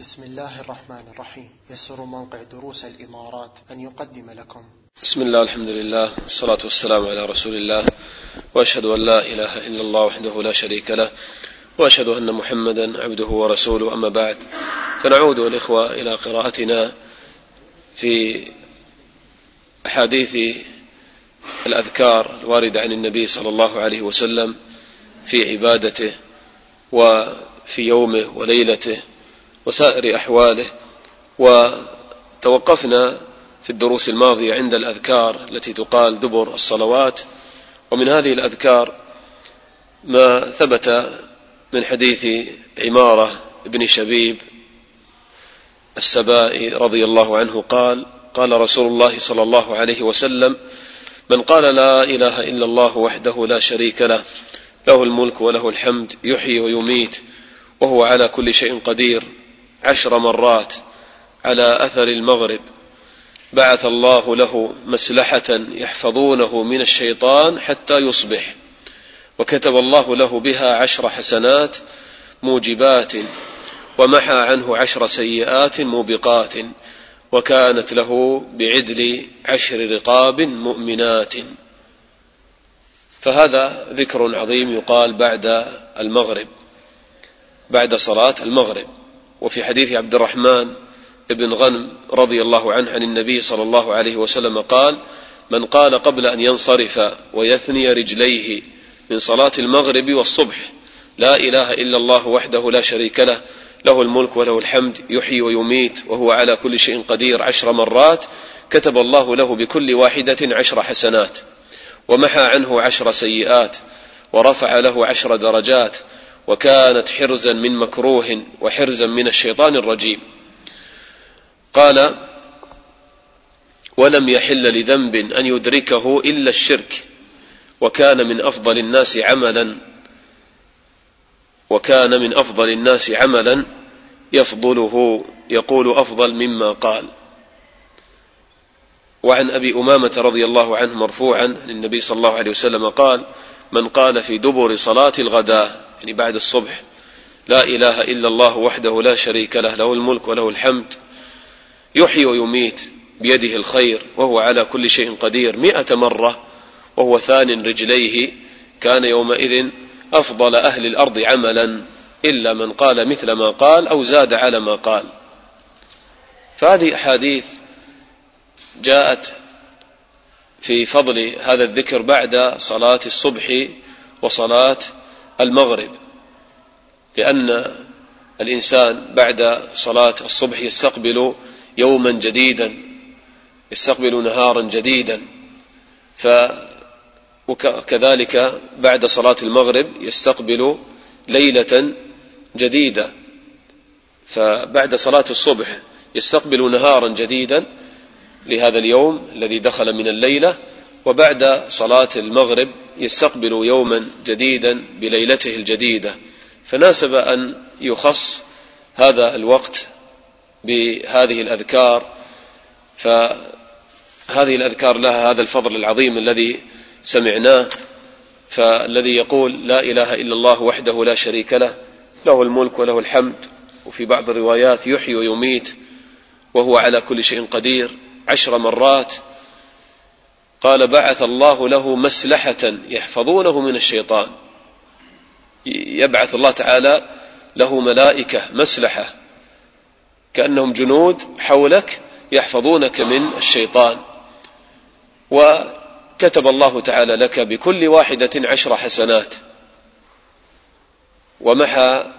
بسم الله الرحمن الرحيم. يسر موقع دروس الإمارات أن يقدم لكم. بسم الله الحمد لله والصلاة والسلام على رسول الله. وأشهد أن لا إله إلا الله وحده لا شريك له. وأشهد أن محمدا عبده ورسوله. أما بعد فنعود الإخوة إلى قراءتنا في أحاديث الأذكار الواردة عن النبي صلى الله عليه وسلم في عبادته وفي يومه وليلته. وسائر أحواله وتوقفنا في الدروس الماضية عند الأذكار التي تقال دبر الصلوات. ومن هذه الأذكار ما ثبت من حديث عمارة بن شبيب السبائي رضي الله عنه قال قال رسول الله صلى الله عليه وسلم من قال لا إله إلا الله وحده لا شريك له له الملك وله الحمد يحيي ويميت وهو على كل شيء قدير عشر مرات على أثر المغرب. بعث الله له مسلحة يحفظونه من الشيطان حتى يصبح. وكتب الله له بها عشر حسنات موجبات ومحى عنه عشر سيئات موبقات وكانت له بعدل عشر رقاب مؤمنات. فهذا ذكر عظيم يقال بعد المغرب بعد صلاة المغرب. وفي حديث عبد الرحمن بن غنم رضي الله عنه عن النبي صلى الله عليه وسلم قال من قال قبل أن ينصرف ويثني رجليه من صلاة المغرب والصبح لا إله إلا الله وحده لا شريك له له الملك وله الحمد يحيي ويميت وهو على كل شيء قدير عشر مرات كتب الله له بكل واحدة عشر حسنات ومحى عنه عشر سيئات ورفع له عشر درجات وكانت حرزا من مكروه وحرزا من الشيطان الرجيم. قال ولم يحل لذنب أن يدركه إلا الشرك وكان من أفضل الناس عملا وكان من أفضل الناس عملا يفضله يقول أفضل مما قال. وعن أبي أمامة رضي الله عنه مرفوعا للنبي صلى الله عليه وسلم قال من قال في دبر صلاة الغداه يعني بعد الصبح. لا إله إلا الله وحده لا شريك له له الملك وله الحمد. يحيي ويميت بيده الخير وهو على كل شيء قدير. مئة مرة وهو ثان رجليه كان يومئذ أفضل أهل الأرض عملا إلا من قال مثل ما قال أو زاد على ما قال. فهذه أحاديث جاءت في فضل هذا الذكر بعد صلاة الصبح وصلاة المغرب لأن الإنسان بعد صلاة الصبح يستقبل يوما جديدا يستقبل نهارا جديدا. ف وكذلك بعد صلاة المغرب يستقبل ليلة جديدة. فبعد صلاة الصبح يستقبل نهارا جديدا لهذا اليوم الذي دخل من الليلة وبعد صلاة المغرب يستقبل يوما جديدا بليلته الجديدة. فناسب أن يخص هذا الوقت بهذه الأذكار فهذه الأذكار لها هذا الفضل العظيم الذي سمعناه فالذي يقول لا إله إلا الله وحده لا شريك له له الملك وله الحمد وفي بعض الروايات يحيي ويميت وهو على كل شيء قدير عشر مرات قال بعث الله له مسلحة يحفظونه من الشيطان. يبعث الله تعالى له ملائكة مسلحة. كأنهم جنود حولك يحفظونك من الشيطان. وكتب الله تعالى لك بكل واحدة عشر حسنات. ومحى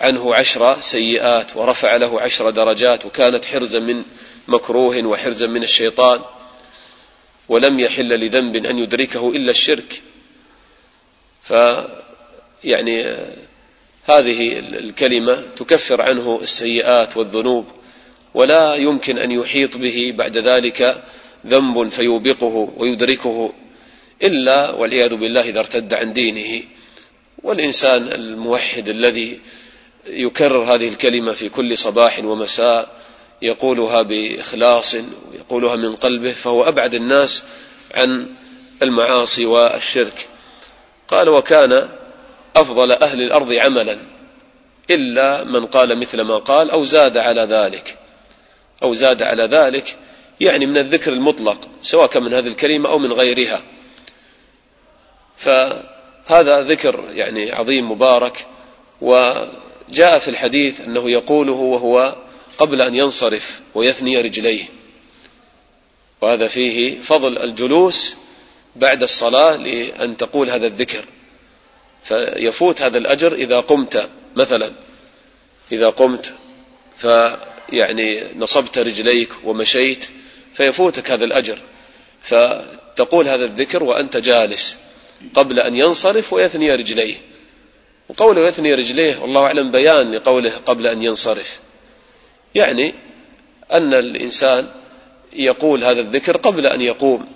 عنه عشر سيئات ورفع له عشر درجات وكانت حرزا من مكروه وحرزا من الشيطان. ولم يحل لذنب أن يدركه إلا الشرك. ف يعني هذه الكلمة تكفر عنه السيئات والذنوب ولا يمكن أن يحيط به بعد ذلك ذنب فيوبقه ويدركه إلا والعياذ بالله إذا ارتد عن دينه. والإنسان الموحد الذي يكرر هذه الكلمة في كل صباح ومساء يقولها بإخلاص ويقولها من قلبه فهو أبعد الناس عن المعاصي والشرك. قال وكان أفضل أهل الأرض عملا إلا من قال مثل ما قال أو زاد على ذلك. أو زاد على ذلك يعني من الذكر المطلق سواء كان من هذه الكلمة أو من غيرها. فهذا ذكر يعني عظيم مبارك وجاء في الحديث أنه يقوله وهو قبل أن ينصرف ويثني رجليه. وهذا فيه فضل الجلوس بعد الصلاة لأن تقول هذا الذكر. فيفوت هذا الأجر إذا قمت مثلا إذا قمت فيعني نصبت رجليك ومشيت فيفوتك هذا الأجر. فتقول هذا الذكر وأنت جالس قبل أن ينصرف ويثني رجليه. وقوله يثني رجليه والله أعلم بيان لقوله قبل أن ينصرف. يعني أن الإنسان يقول هذا الذكر قبل أن يقوم.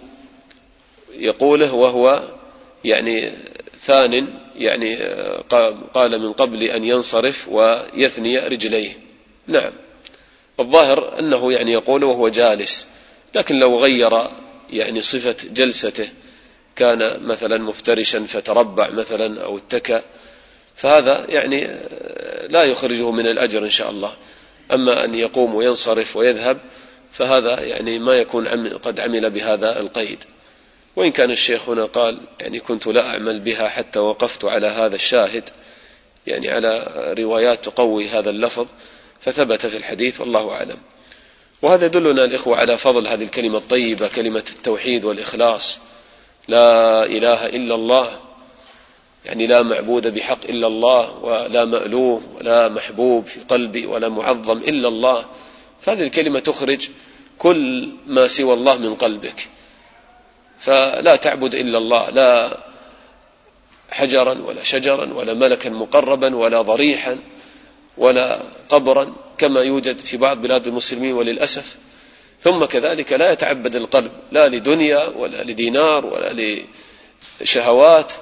يقوله وهو يعني ثان يعني قال من قبل أن ينصرف ويثني رجليه. نعم. الظاهر أنه يعني يقول وهو جالس لكن لو غير يعني صفة جلسته كان مثلا مفترشا فتربع مثلا أو اتكى فهذا يعني لا يخرجه من الأجر إن شاء الله. أما أن يقوم وينصرف ويذهب فهذا يعني ما يكون قد عمل بهذا القيد. وإن كان الشيخ هنا قال يعني كنت لا أعمل بها حتى وقفت على هذا الشاهد يعني على روايات تقوي هذا اللفظ فثبت في الحديث والله أعلم. وهذا يدلنا الإخوة على فضل هذه الكلمة الطيبة كلمة التوحيد والإخلاص. لا إله إلا الله يعني لا معبود بحق إلا الله ولا مألوه ولا محبوب في قلبي ولا معظم إلا الله. فهذه الكلمة تخرج كل ما سوى الله من قلبك. فلا تعبد إلا الله لا حجرا ولا شجرا ولا ملكا مقربا ولا ضريحا ولا قبرا كما يوجد في بعض بلاد المسلمين وللأسف. ثم كذلك لا يتعبد القلب لا لدنيا ولا لدينار ولا لشهوات.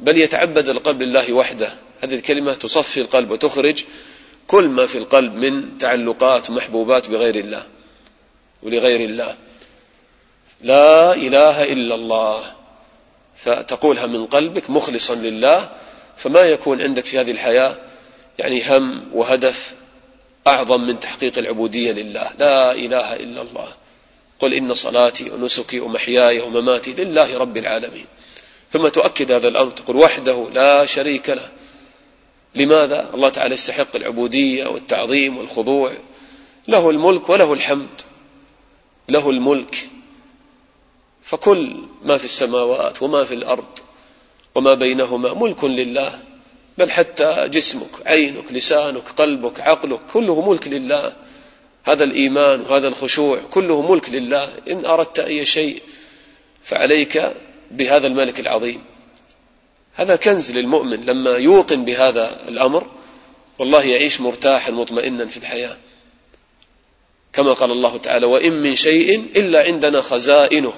بل يتعبد القلب لله وحده. هذه الكلمة تصفي القلب وتخرج كل ما في القلب من تعلقات ومحبوبات بغير الله ولغير الله. لا إله إلا الله. فتقولها من قلبك مخلصا لله. فما يكون عندك في هذه الحياة يعني هم وهدف أعظم من تحقيق العبودية لله. لا إله إلا الله. قل إن صلاتي ونسكي ومحياي ومماتي لله رب العالمين. ثم تؤكد هذا الأمر تقول وحده لا شريك له. لماذا؟ الله تعالى يستحق العبودية والتعظيم والخضوع. له الملك وله الحمد. له الملك. فكل ما في السماوات وما في الأرض وما بينهما ملك لله. بل حتى جسمك عينك لسانك قلبك عقلك كله ملك لله. هذا الإيمان وهذا الخشوع كله ملك لله. إن أردت أي شيء فعليك بهذا الملك العظيم. هذا كنز للمؤمن لما يوقن بهذا الأمر والله يعيش مرتاحا مطمئنا في الحياة. كما قال الله تعالى وإن من شيء إلا عندنا خزائنه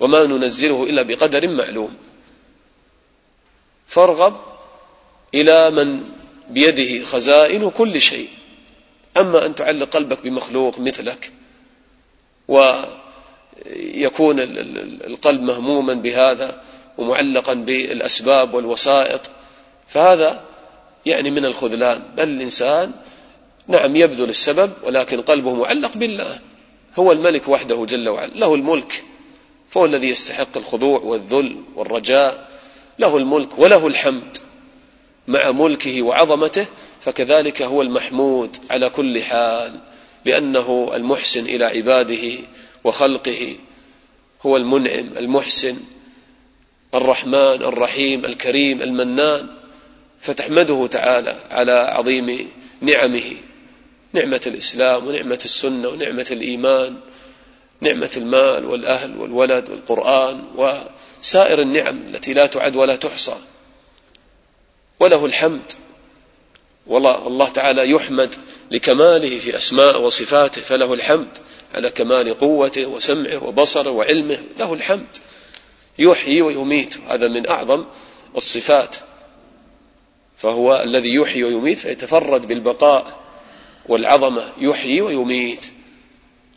وما ننزله إلا بقدر معلوم. فارغب إلى من بيده خزائن كل شيء. أما أن تعلق قلبك بمخلوق مثلك ويكون القلب مهموما بهذا ومعلقا بالأسباب والوسائط فهذا يعني من الخذلان. بل الإنسان نعم يبذل السبب ولكن قلبه معلق بالله. هو الملك وحده جل وعلا. له الملك فهو الذي يستحق الخضوع والذل والرجاء. له الملك وله الحمد. مع ملكه وعظمته فكذلك هو المحمود على كل حال لأنه المحسن إلى عباده وخلقه. هو المنعم المحسن الرحمن الرحيم الكريم المنان. فتحمده تعالى على عظيم نعمه. نعمة الإسلام ونعمة السنة ونعمة الإيمان نعمة المال والأهل والولد والقرآن وسائر النعم التي لا تعد ولا تحصى. وله الحمد. والله الله تعالى يحمد لكماله في أسماء وصفاته فله الحمد على كمال قوته وسمعه وبصره وعلمه له الحمد. يحيي ويميت هذا من أعظم الصفات. فهو الذي يحيي ويميت فيتفرد بالبقاء والعظمة يحيي ويميت.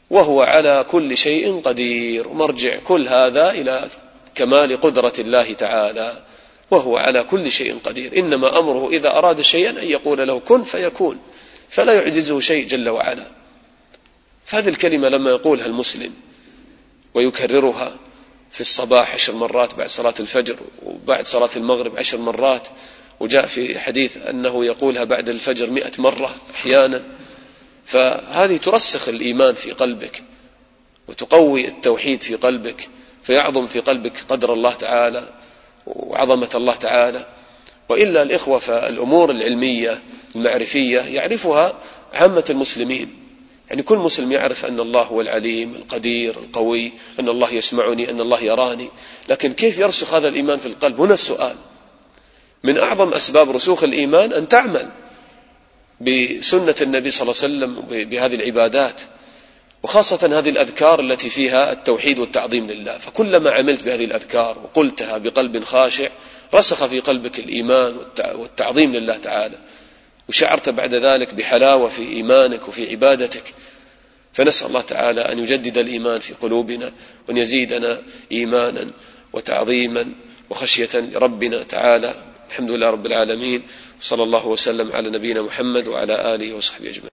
وهو على كل شيء قدير. مرجع كل هذا إلى كمال قدرة الله تعالى. وهو على كل شيء قدير. إنما أمره إذا أراد شيئا أن يقول له كن فيكون فلا يعجزه شيء جل وعلا. فهذه الكلمة لما يقولها المسلم ويكررها في الصباح عشر مرات بعد صلاة الفجر وبعد صلاة المغرب عشر مرات وجاء في حديث أنه يقولها بعد الفجر مئة مرة أحيانا. فهذه ترسخ الإيمان في قلبك وتقوي التوحيد في قلبك فيعظم في قلبك قدر الله تعالى. وعظمة الله تعالى. وإلا الإخوة فالأمور العلمية المعرفية يعرفها عامة المسلمين. يعني كل مسلم يعرف أن الله هو العليم القدير القوي أن الله يسمعني أن الله يراني. لكن كيف يرسخ هذا الإيمان في القلب؟ هنا السؤال. من أعظم أسباب رسوخ الإيمان أن تعمل بسنة النبي صلى الله عليه وسلم بهذه العبادات. وخاصة هذه الأذكار التي فيها التوحيد والتعظيم لله. فكلما عملت بهذه الأذكار وقلتها بقلب خاشع رسخ في قلبك الإيمان والتعظيم لله تعالى. وشعرت بعد ذلك بحلاوة في إيمانك وفي عبادتك. فنسأل الله تعالى أن يجدد الإيمان في قلوبنا وأن يزيدنا إيمانا وتعظيما وخشية لربنا تعالى. الحمد لله رب العالمين. صلى الله وسلم على نبينا محمد وعلى آله وصحبه أجمعين.